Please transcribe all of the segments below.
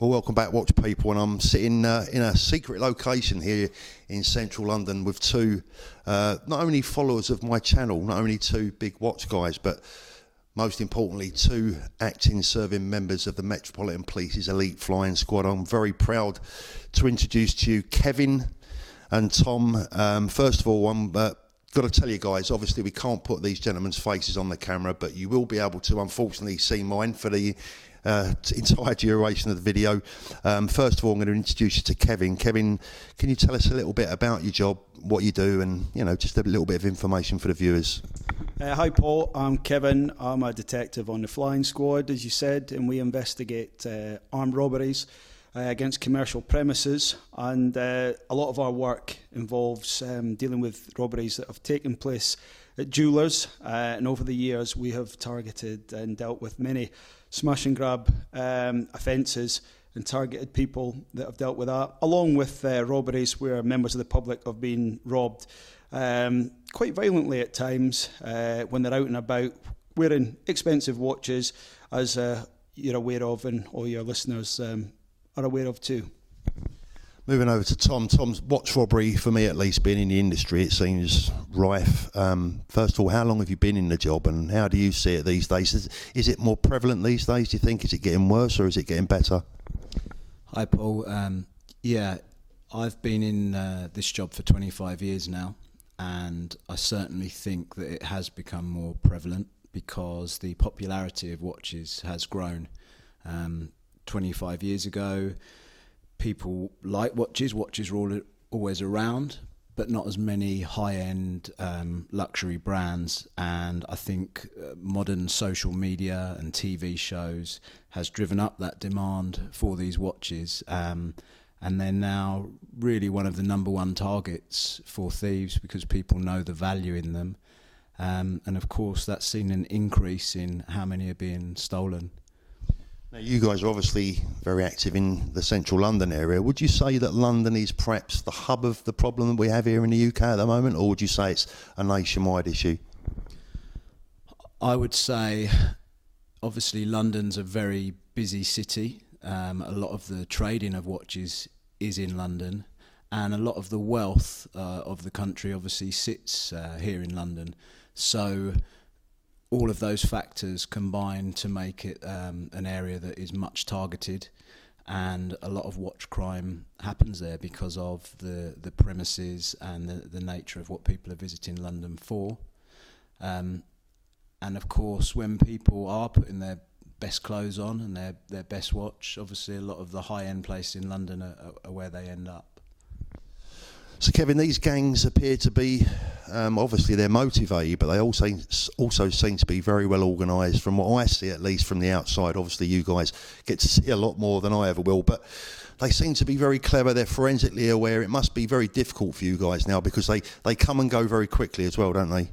Well, welcome back, watch people. And I'm sitting uh, in a secret location here in central London with two, uh, not only followers of my channel, not only two big watch guys, but most importantly, two acting serving members of the Metropolitan Police's elite flying squad. I'm very proud to introduce to you Kevin and Tom. Um, first of all, I'm uh, got to tell you guys, obviously, we can't put these gentlemen's faces on the camera, but you will be able to, unfortunately, see mine for the uh, entire duration of the video. Um, first of all, I'm going to introduce you to Kevin. Kevin, can you tell us a little bit about your job, what you do, and you know, just a little bit of information for the viewers? Uh, hi, Paul. I'm Kevin. I'm a detective on the flying squad, as you said, and we investigate uh, armed robberies. Uh, against commercial premises, and uh, a lot of our work involves um, dealing with robberies that have taken place at jewellers. Uh, and over the years, we have targeted and dealt with many smash and grab um, offences and targeted people that have dealt with that, along with uh, robberies where members of the public have been robbed um, quite violently at times uh, when they're out and about wearing expensive watches, as uh, you're aware of, and all your listeners um, are aware of too. Moving over to Tom. Tom's watch robbery, for me at least, being in the industry, it seems rife. Um, first of all, how long have you been in the job and how do you see it these days? Is, is it more prevalent these days, do you think? Is it getting worse or is it getting better? Hi, Paul. Um, yeah, I've been in uh, this job for 25 years now, and I certainly think that it has become more prevalent because the popularity of watches has grown. Um, 25 years ago, people like watches. Watches are always around, but not as many high-end um, luxury brands. And I think uh, modern social media and TV shows has driven up that demand for these watches. Um, and they're now really one of the number one targets for thieves because people know the value in them. Um, and of course, that's seen an increase in how many are being stolen. Now, you guys are obviously very active in the central London area. Would you say that London is perhaps the hub of the problem that we have here in the UK at the moment, or would you say it's a nationwide issue? I would say, obviously, London's a very busy city. Um, a lot of the trading of watches is in London, and a lot of the wealth uh, of the country obviously sits uh, here in London. So, all of those factors combine to make it um, an area that is much targeted and a lot of watch crime happens there because of the, the premises and the, the nature of what people are visiting London for. Um, and of course, when people are putting their best clothes on and their, their best watch, obviously a lot of the high end places in London are, are where they end up. So, Kevin, these gangs appear to be um, obviously they're motivated, but they also also seem to be very well organised. From what I see, at least from the outside, obviously you guys get to see a lot more than I ever will, but they seem to be very clever. They're forensically aware. It must be very difficult for you guys now because they they come and go very quickly as well, don't they?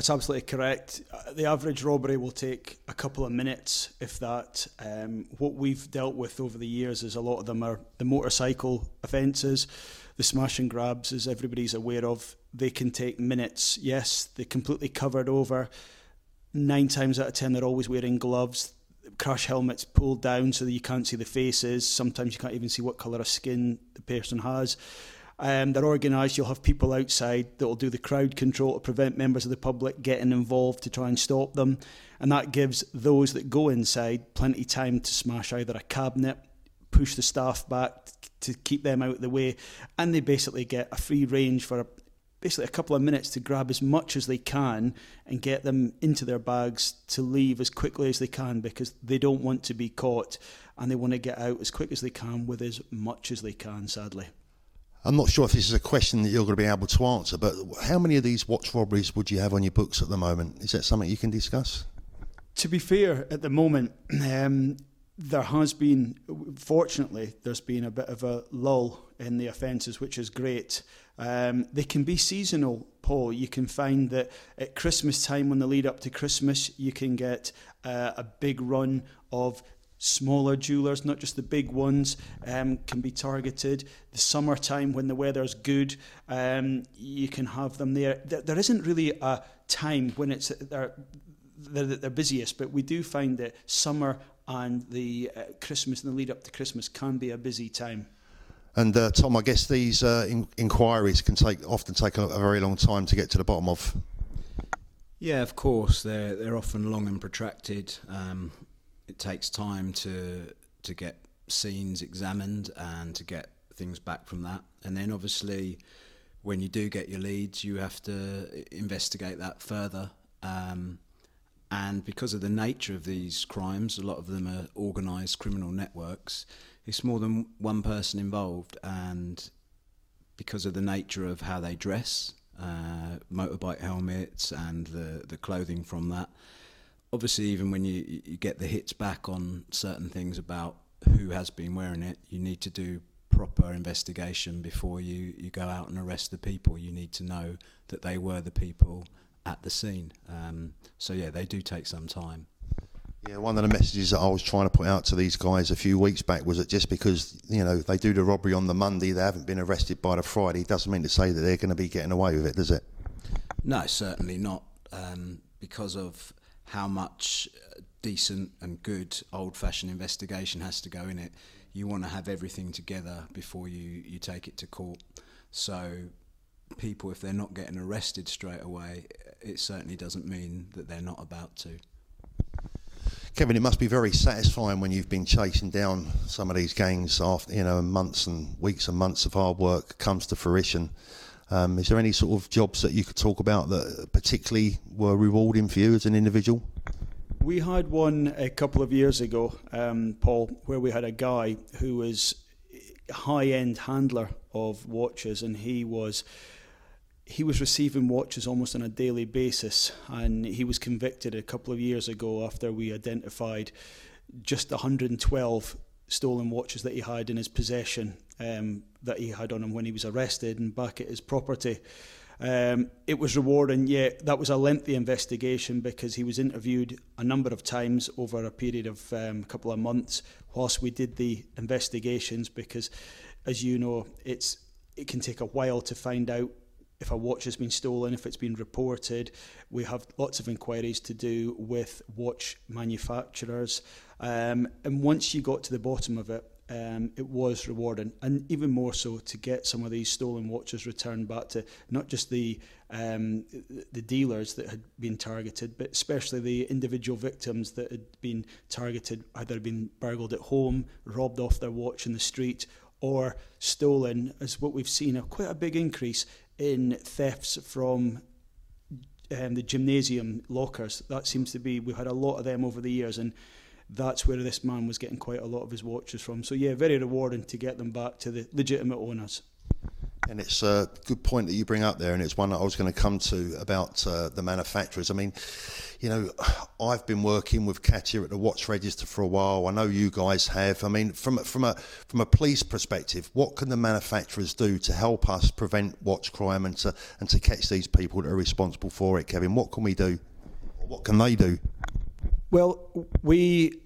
That's absolutely correct. Uh, the average robbery will take a couple of minutes, if that. Um, what we've dealt with over the years is a lot of them are the motorcycle offences the smash and grabs, as everybody's aware of, they can take minutes. Yes, they're completely covered over. Nine times out of ten, they're always wearing gloves. Crash helmets pulled down so that you can't see the faces. Sometimes you can't even see what colour of skin the person has. Um, they're organised. You'll have people outside that will do the crowd control to prevent members of the public getting involved to try and stop them. And that gives those that go inside plenty of time to smash either a cabinet, push the staff back to keep them out of the way, and they basically get a free range for basically a couple of minutes to grab as much as they can and get them into their bags to leave as quickly as they can because they don't want to be caught and they want to get out as quick as they can with as much as they can, sadly. I'm not sure if this is a question that you're going to be able to answer, but how many of these watch robberies would you have on your books at the moment? Is that something you can discuss? To be fair, at the moment, um, there has been, fortunately, there's been a bit of a lull in the offences, which is great. Um, they can be seasonal, Paul. You can find that at Christmas time, when the lead up to Christmas, you can get uh, a big run of smaller jewelers, not just the big ones, um, can be targeted. The summertime, when the weather's good, um, you can have them there. there. There isn't really a time when it's they're, they're, they're busiest, but we do find that summer and the uh, Christmas and the lead up to Christmas can be a busy time. And uh, Tom, I guess these uh, in- inquiries can take often take a, a, very long time to get to the bottom of. Yeah, of course, they're they're often long and protracted. Um, it takes time to to get scenes examined and to get things back from that, and then obviously, when you do get your leads, you have to investigate that further. Um, and because of the nature of these crimes, a lot of them are organised criminal networks. It's more than one person involved, and because of the nature of how they dress, uh, motorbike helmets, and the the clothing from that. Obviously, even when you you get the hits back on certain things about who has been wearing it, you need to do proper investigation before you, you go out and arrest the people. You need to know that they were the people at the scene. Um, so yeah, they do take some time. Yeah, one of the messages that I was trying to put out to these guys a few weeks back was that just because you know they do the robbery on the Monday, they haven't been arrested by the Friday, doesn't mean to say that they're going to be getting away with it, does it? No, certainly not. Um, because of how much uh, decent and good old-fashioned investigation has to go in it, you want to have everything together before you, you take it to court. So people, if they're not getting arrested straight away, it certainly doesn't mean that they're not about to. Kevin, it must be very satisfying when you've been chasing down some of these gangs after you know months and weeks and months of hard work comes to fruition. Um, is there any sort of jobs that you could talk about that particularly were rewarding for you as an individual? We had one a couple of years ago, um, Paul, where we had a guy who was high-end handler of watches, and he was he was receiving watches almost on a daily basis, and he was convicted a couple of years ago after we identified just 112 stolen watches that he had in his possession um, that he had on him when he was arrested and back at his property. Um, it was rewarding, yeah, that was a lengthy investigation because he was interviewed a number of times over a period of um, a couple of months whilst we did the investigations because, as you know, it's it can take a while to find out if a watch has been stolen, if it's been reported. We have lots of inquiries to do with watch manufacturers. Um, and once you got to the bottom of it, um, it was rewarding, and even more so to get some of these stolen watches returned back to not just the um, the dealers that had been targeted, but especially the individual victims that had been targeted, either been burgled at home, robbed off their watch in the street, or stolen. As what we've seen, a quite a big increase in thefts from um, the gymnasium lockers. That seems to be, we've had a lot of them over the years, and that's where this man was getting quite a lot of his watches from. So, yeah, very rewarding to get them back to the legitimate owners. And it's a good point that you bring up there, and it's one that I was going to come to about uh, the manufacturers. I mean, you know, I've been working with Katia at the Watch Register for a while. I know you guys have. I mean, from from a from a police perspective, what can the manufacturers do to help us prevent watch crime and to and to catch these people that are responsible for it, Kevin? What can we do? What can they do? Well, we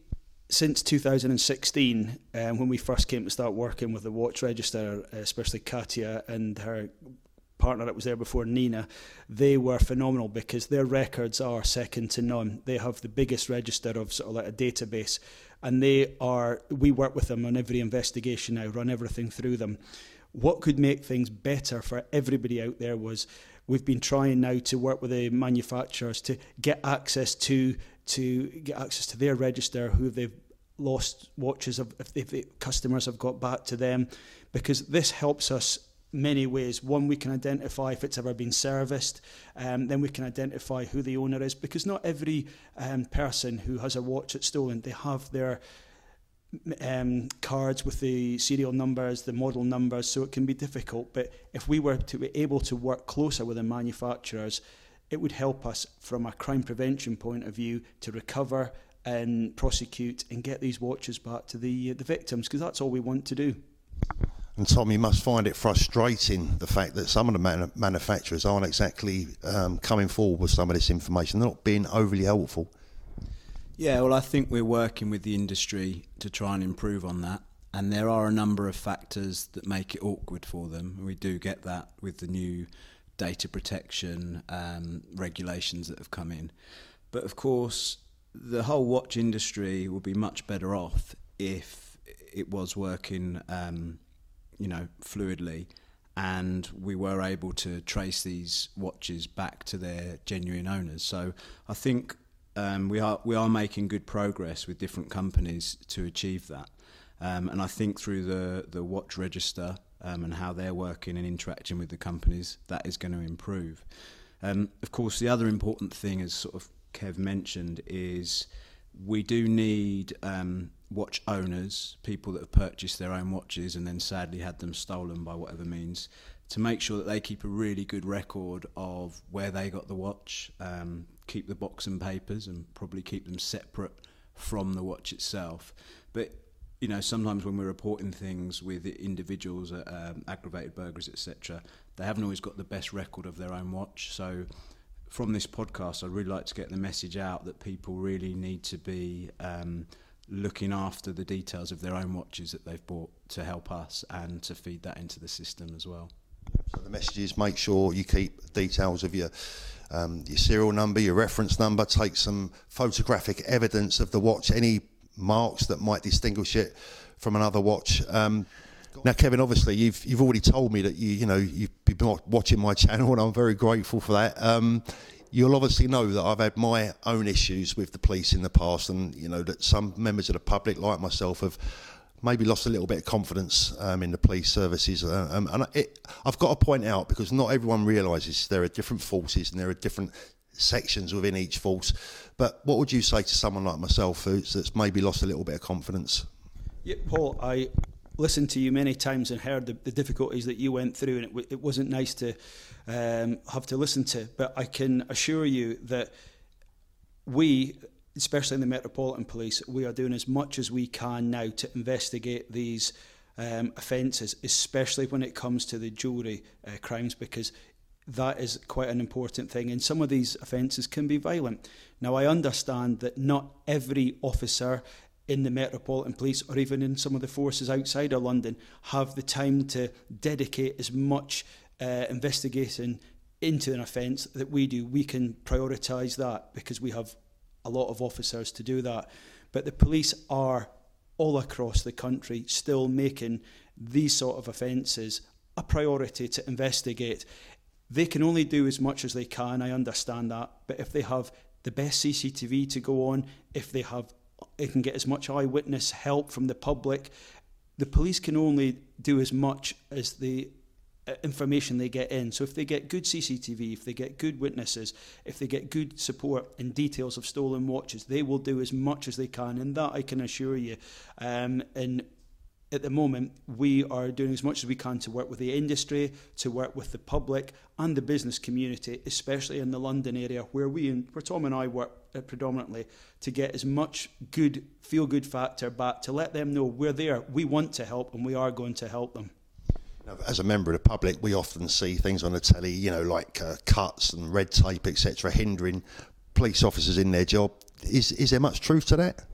since 2016, um, when we first came to start working with the watch register, especially Katia and her partner that was there before, Nina, they were phenomenal because their records are second to none. They have the biggest register of sort of like a database, and they are. We work with them on every investigation now, run everything through them. What could make things better for everybody out there was we've been trying now to work with the manufacturers to get access to to get access to their register, who they've lost watches if, if the customers have got back to them, because this helps us many ways. One, we can identify if it's ever been serviced. Um, then we can identify who the owner is, because not every um, person who has a watch that's stolen, they have their um, cards with the serial numbers, the model numbers, so it can be difficult. But if we were to be able to work closer with the manufacturers, it would help us from a crime prevention point of view to recover and prosecute and get these watches back to the uh, the victims because that's all we want to do. And Tom, you must find it frustrating the fact that some of the man- manufacturers aren't exactly um, coming forward with some of this information. They're not being overly helpful. Yeah, well, I think we're working with the industry to try and improve on that. And there are a number of factors that make it awkward for them. We do get that with the new data protection um, regulations that have come in. But of course, the whole watch industry would be much better off if it was working, um, you know, fluidly, and we were able to trace these watches back to their genuine owners. So I think um, we are we are making good progress with different companies to achieve that. Um, and I think through the the watch register um, and how they're working and interacting with the companies, that is going to improve. Um, of course, the other important thing, is sort of Kev mentioned, is we do need um, watch owners, people that have purchased their own watches and then sadly had them stolen by whatever means, to make sure that they keep a really good record of where they got the watch, um, keep the box and papers, and probably keep them separate from the watch itself. But you know, sometimes when we're reporting things with individuals, um, aggravated burglars, etc., they haven't always got the best record of their own watch. So, from this podcast, I'd really like to get the message out that people really need to be um, looking after the details of their own watches that they've bought to help us and to feed that into the system as well. So the message is make sure you keep details of your um, your serial number, your reference number. Take some photographic evidence of the watch, any marks that might distinguish it from another watch. Um, now, Kevin, obviously you've you've already told me that you you know you've been watching my channel, and I'm very grateful for that. Um, you'll obviously know that I've had my own issues with the police in the past, and you know that some members of the public, like myself, have maybe lost a little bit of confidence um, in the police services. Uh, um, and it, I've got to point out because not everyone realises there are different forces and there are different sections within each force. But what would you say to someone like myself who's that's maybe lost a little bit of confidence? Yeah, Paul, I listened to you many times and heard the, the difficulties that you went through, and it, w- it wasn't nice to um, have to listen to. But I can assure you that we, especially in the Metropolitan Police, we are doing as much as we can now to investigate these um, offences, especially when it comes to the jewellery uh, crimes, because that is quite an important thing. And some of these offences can be violent. Now, I understand that not every officer in the Metropolitan Police or even in some of the forces outside of London have the time to dedicate as much uh, investigation into an offence that we do. We can prioritise that because we have a lot of officers to do that. But the police are all across the country still making these sort of offences a priority to investigate. They can only do as much as they can, I understand that. But if they have the best CCTV to go on, if they have they can get as much eyewitness help from the public, the police can only do as much as the uh, information they get in. So if they get good CCTV, if they get good witnesses, if they get good support and details of stolen watches, they will do as much as they can. And that I can assure you. Um, and at the moment, we are doing as much as we can to work with the industry, to work with the public and the business community, especially in the London area where we, and where Tom and I work uh, predominantly, to get as much good feel good factor back to let them know we're there, we want to help, and we are going to help them. As a member of the public, we often see things on the telly, you know, like uh, cuts and red tape, etc., hindering police officers in their job. Is is there much truth to that?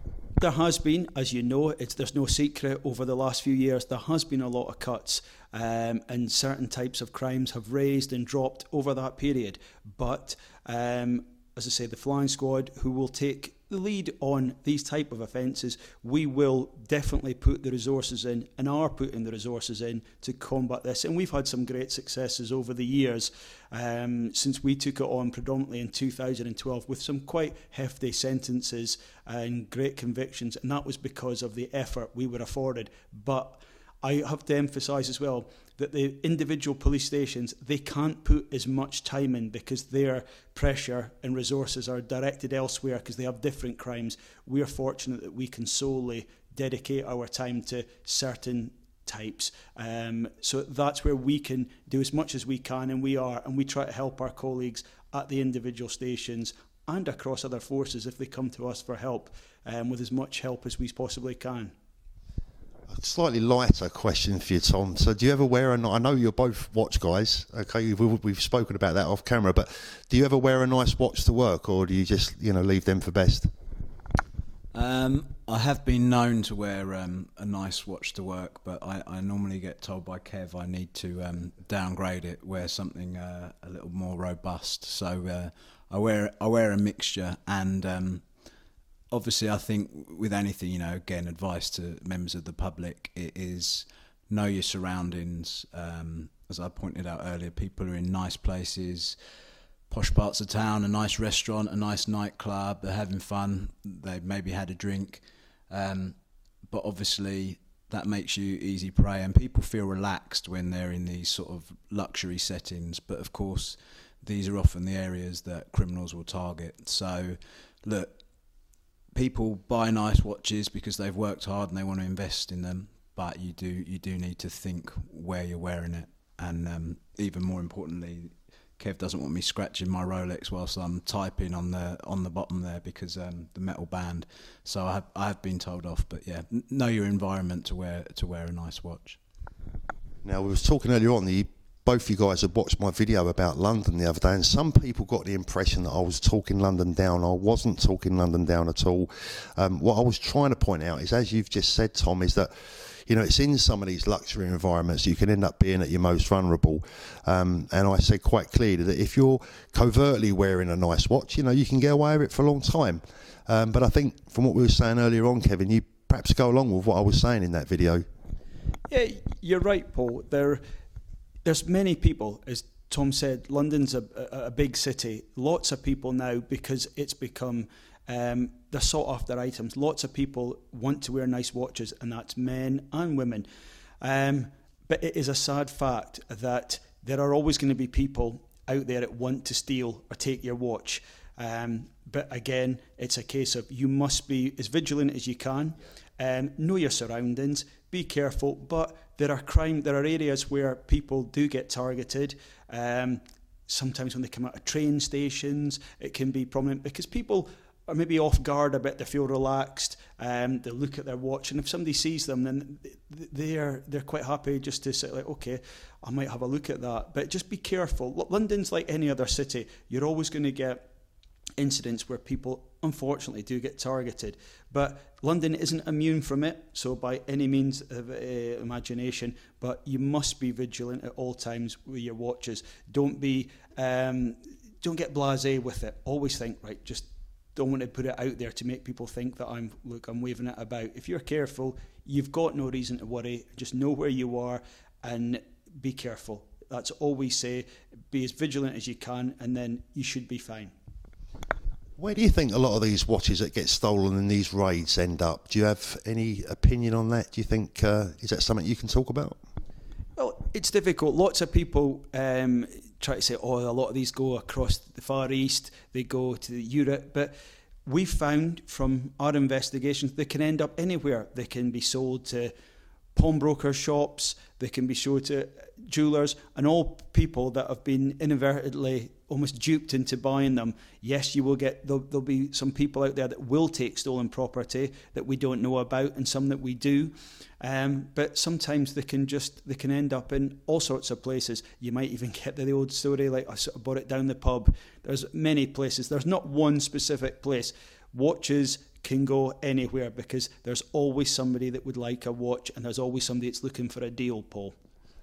There has been, as you know, it's, there's no secret over the last few years, there has been a lot of cuts um, and certain types of crimes have raised and dropped over that period. But um, as I say, the flying squad who will take the lead on these type of offences, we will definitely put the resources in and are putting the resources in to combat this. And we've had some great successes over the years um, since we took it on predominantly in 2012 with some quite hefty sentences and great convictions. And that was because of the effort we were afforded. But I have to emphasise as well that the individual police stations they can't put as much time in because their pressure and resources are directed elsewhere because they have different crimes. We are fortunate that we can solely dedicate our time to certain types. Um, so that's where we can do as much as we can, and we are, and we try to help our colleagues at the individual stations and across other forces if they come to us for help um, with as much help as we possibly can slightly lighter question for you, Tom. So, do you ever wear a? I know you're both watch guys. Okay, we've, we've spoken about that off camera, but do you ever wear a nice watch to work, or do you just you know leave them for best? Um, I have been known to wear um, a nice watch to work, but I, I, normally get told by Kev I need to um, downgrade it, wear something uh, a little more robust. So uh, I wear I wear a mixture, and um, obviously, I think with anything, you know, again, advice to members of the public it is know your surroundings. Um, as I pointed out earlier, people are in nice places, posh parts of town, a nice restaurant, a nice nightclub. They're having fun. They've maybe had a drink, um, but obviously that makes you easy prey, and people feel relaxed when they're in these sort of luxury settings. But of course, these are often the areas that criminals will target. So, look, people buy nice watches because they've worked hard and they want to invest in them. But you do you do need to think where you're wearing it, and um, even more importantly, Kev doesn't want me scratching my Rolex whilst I'm typing on the on the bottom there because um, the metal band. So I have, I have been told off. But yeah, know your environment to wear to wear a nice watch. Now we was talking earlier on. The both you guys had watched my video about London the other day, and some people got the impression that I was talking London down. I wasn't talking London down at all. Um, what I was trying to point out is, as you've just said, Tom, is that you know, it's in some of these luxury environments you can end up being at your most vulnerable. Um, and I said quite clearly that if you're covertly wearing a nice watch, you know, you can get away with it for a long time. Um, but I think from what we were saying earlier on, Kevin, you perhaps go along with what I was saying in that video. Yeah, you're right, Paul. There, there's many people, as Tom said, London's a, a, a big city. Lots of people now because it's become um, they're sought after items. Lots of people want to wear nice watches, and that's men and women. Um, but it is a sad fact that there are always going to be people out there that want to steal or take your watch. Um, but again, it's a case of you must be as vigilant as you can, um, know your surroundings, be careful. But there are crime, there are areas where people do get targeted. Um, sometimes when they come out of train stations, it can be prominent because people are maybe off guard a bit, they feel relaxed, um, they look at their watch, and if somebody sees them, then they're they're quite happy just to say like, okay, I might have a look at that. But just be careful. London's like any other city. You're always going to get incidents where people unfortunately do get targeted. But London isn't immune from it, so by any means of uh, imagination, but you must be vigilant at all times with your watches. Don't be um, don't get blasé with it. Always think, right, just don't want to put it out there to make people think that I'm look I'm waving it about. If you're careful, you've got no reason to worry. Just know where you are and be careful. That's all we say. Be as vigilant as you can, and then you should be fine. Where do you think a lot of these watches that get stolen in these raids end up? Do you have any opinion on that? Do you think uh, is that something you can talk about? Well, it's difficult. Lots of people um, try to say, oh, a lot of these go across the Far East, they go to Europe, but we found from our investigations they can end up anywhere. They can be sold to pawnbroker shops, they can be sold to jewelers, and all people that have been inadvertently almost duped into buying them. Yes, you will get there'll, there'll be some people out there that will take stolen property that we don't know about, and some that we do. Um, but sometimes they can just they can end up in all sorts of places. You might even get the, the old story like I sort of bought it down the pub. There's many places. There's not one specific place. Watches can go anywhere because there's always somebody that would like a watch, and there's always somebody that's looking for a deal, Paul.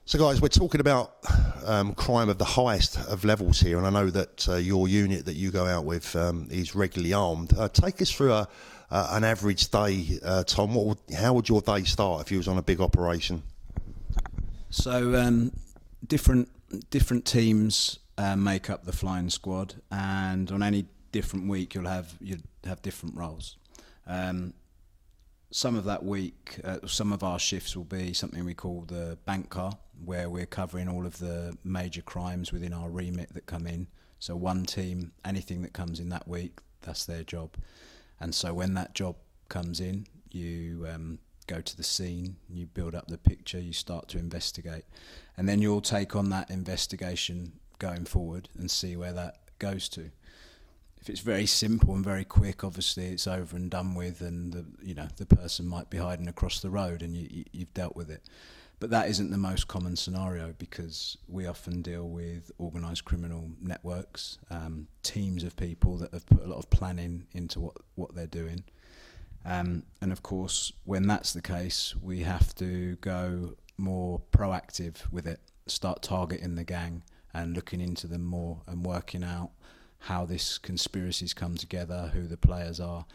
So, guys, we're talking about um, crime of the highest of levels here, and I know that uh, your unit that you go out with um, is regularly armed. Uh, take us through a, uh, an average day, uh, Tom. Would, how would your day start if you was on a big operation? So, um, different different teams uh, make up the flying squad, and on any different week, you'll have you have different roles. Um, some of that week, uh, some of our shifts will be something we call the bank car, where we're covering all of the major crimes within our remit that come in. So one team, anything that comes in that week, that's their job. And so when that job comes in, you um, go to the scene, you build up the picture, you start to investigate, and then you'll take on that investigation going forward and see where that goes to if it's very simple and very quick, obviously it's over and done with, and the you know the person might be hiding across the road, and you, you have dealt with it. But that isn't the most common scenario because we often deal with organised criminal networks, um, teams of people that have put a lot of planning into what what they're doing. Um, and of course, when that's the case, we have to go more proactive with it, start targeting the gang and looking into them more and working out how this conspiracy's come together, who the players are.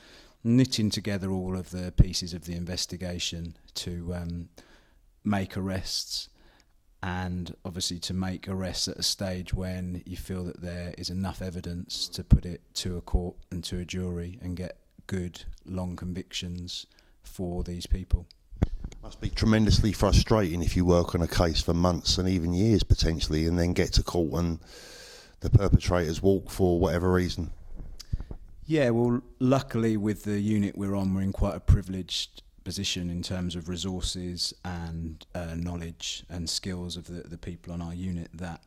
knitting together all of the pieces of the investigation to um, make arrests and obviously to make arrests at a stage when you feel that there is enough evidence to put it to a court and to a jury and get good long convictions for these people. Must be tremendously frustrating if you work on a case for months and even years potentially and then get to court and the perpetrators walk for whatever reason. Yeah, well, luckily with the unit we're on, we're in quite a privileged position in terms of resources and uh, knowledge and skills of the, the people on our unit that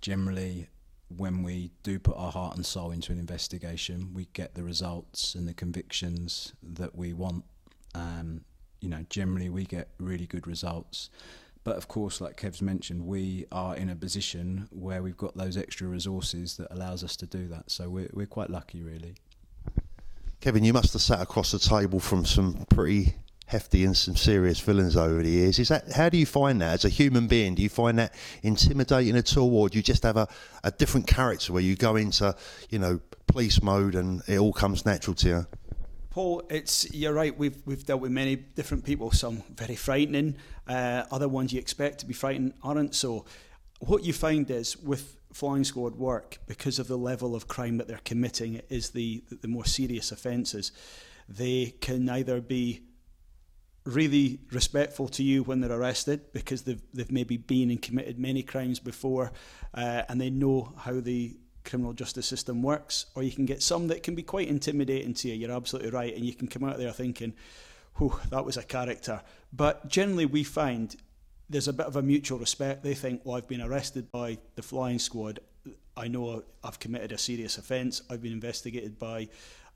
generally when we do put our heart and soul into an investigation we get the results and the convictions that we want. Um, you know generally we get really good results. But of course like Kev's mentioned we are in a position where we've got those extra resources that allows us to do that. So we're, we're quite lucky really. Kevin, you must have sat across the table from some pretty hefty and some serious villains over the years. Is that how do you find that as a human being? Do you find that intimidating at all, or do you just have a, a different character where you go into you know police mode and it all comes natural to you? Paul, it's you're right. We've we've dealt with many different people. Some very frightening, uh, other ones you expect to be frightening aren't. So, what you find is with flying squad work, because of the level of crime that they're committing, is the the more serious offences. They can either be really respectful to you when they're arrested because they've, they've maybe been and committed many crimes before uh, and they know how the criminal justice system works or you can get some that can be quite intimidating to you. You're absolutely right and you can come out there thinking whew that was a character. But generally we find there's a bit of a mutual respect. They think well I've been arrested by the flying squad. I know I've committed a serious offence. I've been investigated by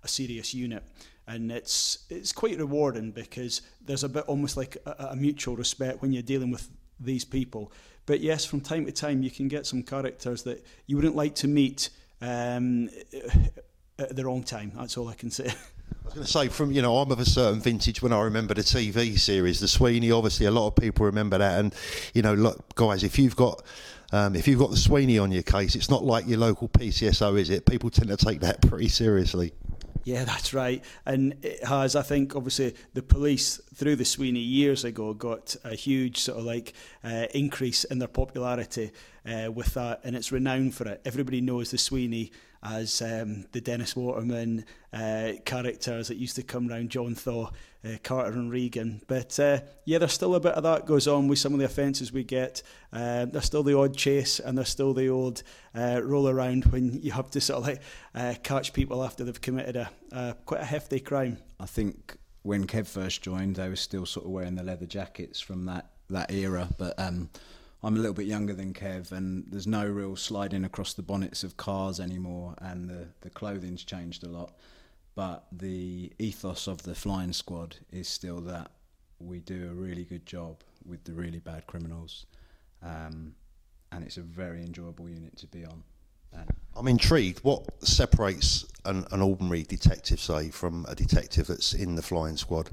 a serious unit and it's it's quite rewarding because there's a bit almost like a, a mutual respect when you're dealing with these people. But yes, from time to time you can get some characters that you wouldn't like to meet um, at the wrong time. That's all I can say. I was going to say, from you know, I'm of a certain vintage when I remember the TV series, the Sweeney. Obviously, a lot of people remember that, and you know, look, guys, if you've got um, if you've got the Sweeney on your case, it's not like your local PCSO, is it? People tend to take that pretty seriously. Yeah, that's right. And it has, I think, obviously, the police through the Sweeney years ago got a huge sort of like uh, increase in their popularity uh, with that, and it's renowned for it. Everybody knows the Sweeney as um, the Dennis Waterman uh, characters that used to come around John Thaw, uh, Carter and Regan. But uh, yeah, there's still a bit of that goes on with some of the offences we get. Uh, there's still the odd chase and there's still the old uh, roll around when you have to sort of like uh, catch people after they've committed a, quite a hefty crime. I think when Kev first joined, they were still sort of wearing the leather jackets from that that era, but. Um, I'm a little bit younger than Kev, and there's no real sliding across the bonnets of cars anymore, and the, the clothing's changed a lot. But the ethos of the flying squad is still that we do a really good job with the really bad criminals, um, and it's a very enjoyable unit to be on. And I'm intrigued. What separates an, an ordinary detective, say, from a detective that's in the flying squad?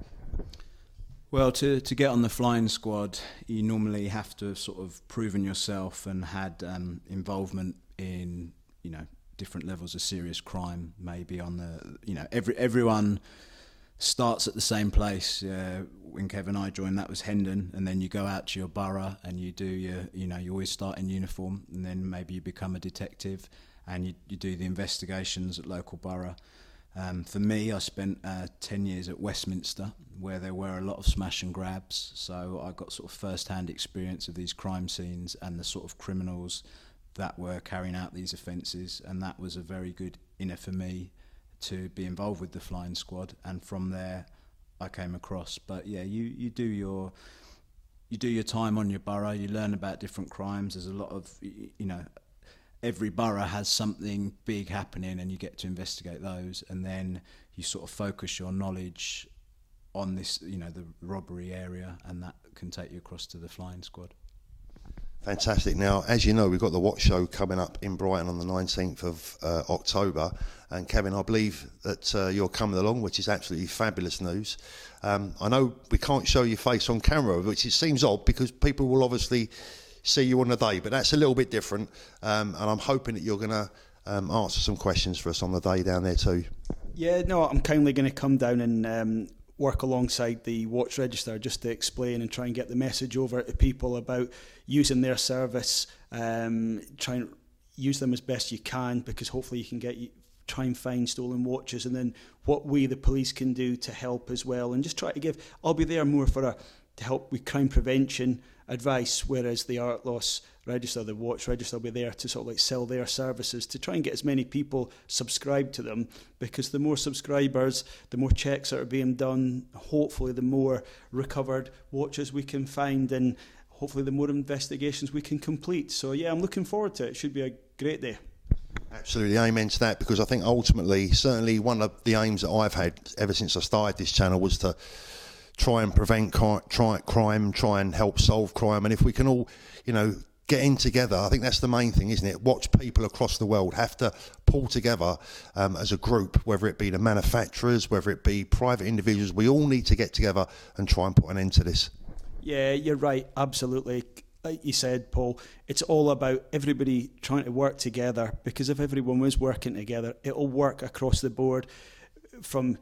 Well, to, to get on the flying squad, you normally have to have sort of proven yourself and had um, involvement in, you know, different levels of serious crime. Maybe on the, you know, every everyone starts at the same place. Uh, when Kevin and I joined, that was Hendon, and then you go out to your borough and you do your, you know, you always start in uniform, and then maybe you become a detective, and you, you do the investigations at local borough. Um, for me, I spent uh, 10 years at Westminster, where there were a lot of smash and grabs. So I got sort of first hand experience of these crime scenes and the sort of criminals that were carrying out these offences. And that was a very good inner for me to be involved with the flying squad. And from there, I came across. But yeah, you, you do your. You do your time on your borough. You learn about different crimes. There's a lot of, you know, every borough has something big happening and you get to investigate those and then you sort of focus your knowledge on this you know the robbery area and that can take you across to the flying squad Fantastic. Now, as you know, we've got the Watch Show coming up in Brighton on the 19th of uh, October. And Kevin, I believe that uh, you're coming along, which is absolutely fabulous news. Um, I know we can't show your face on camera, which it seems odd because people will obviously see you on the day, but that's a little bit different. Um, and I'm hoping that you're going to um, answer some questions for us on the day down there too. Yeah, no, I'm kindly going to come down and um, work alongside the watch register just to explain and try and get the message over to people about using their service, um, try and use them as best you can because hopefully you can get try and find stolen watches and then what we the police can do to help as well and just try to give I'll be there more for a to help with crime prevention advice, whereas the art loss register, the watch register, will be there to sort of like sell their services to try and get as many people subscribed to them. Because the more subscribers, the more checks that are being done, hopefully, the more recovered watches we can find, and hopefully, the more investigations we can complete. So, yeah, I'm looking forward to it. It should be a great day. Absolutely, amen to that. Because I think ultimately, certainly, one of the aims that I've had ever since I started this channel was to try and prevent try, crime, try and help solve crime. And if we can all, you know, get in together, I think that's the main thing, isn't it? Watch people across the world have to pull together um, as a group, whether it be the manufacturers, whether it be private individuals. We all need to get together and try and put an end to this. Yeah, you're right. Absolutely. Like you said, Paul, it's all about everybody trying to work together because if everyone was working together, it'll work across the board from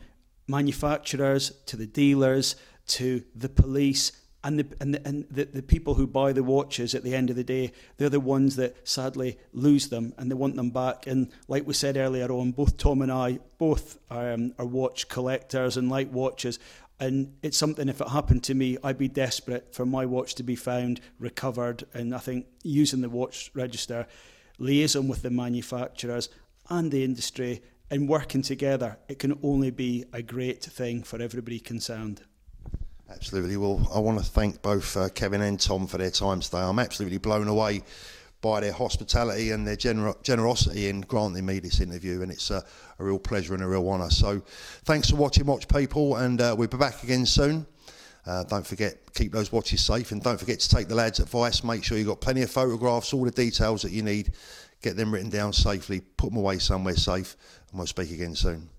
manufacturers to the dealers to the police and the and, the, and the, the people who buy the watches at the end of the day they're the ones that sadly lose them and they want them back. And like we said earlier on both Tom and I both um, are watch collectors and like watches. And it's something if it happened to me I'd be desperate for my watch to be found recovered. And I think using the watch register liaison with the manufacturers and the industry and working together, it can only be a great thing for everybody concerned. Absolutely. Well, I want to thank both uh, Kevin and Tom for their time today. I'm absolutely blown away by their hospitality and their gener- generosity in granting me this interview, and it's a, a real pleasure and a real honour. So, thanks for watching, Watch People, and uh, we'll be back again soon. Uh, don't forget, keep those watches safe, and don't forget to take the lads' advice. Make sure you've got plenty of photographs, all the details that you need. Get them written down safely, put them away somewhere safe, and we'll speak again soon.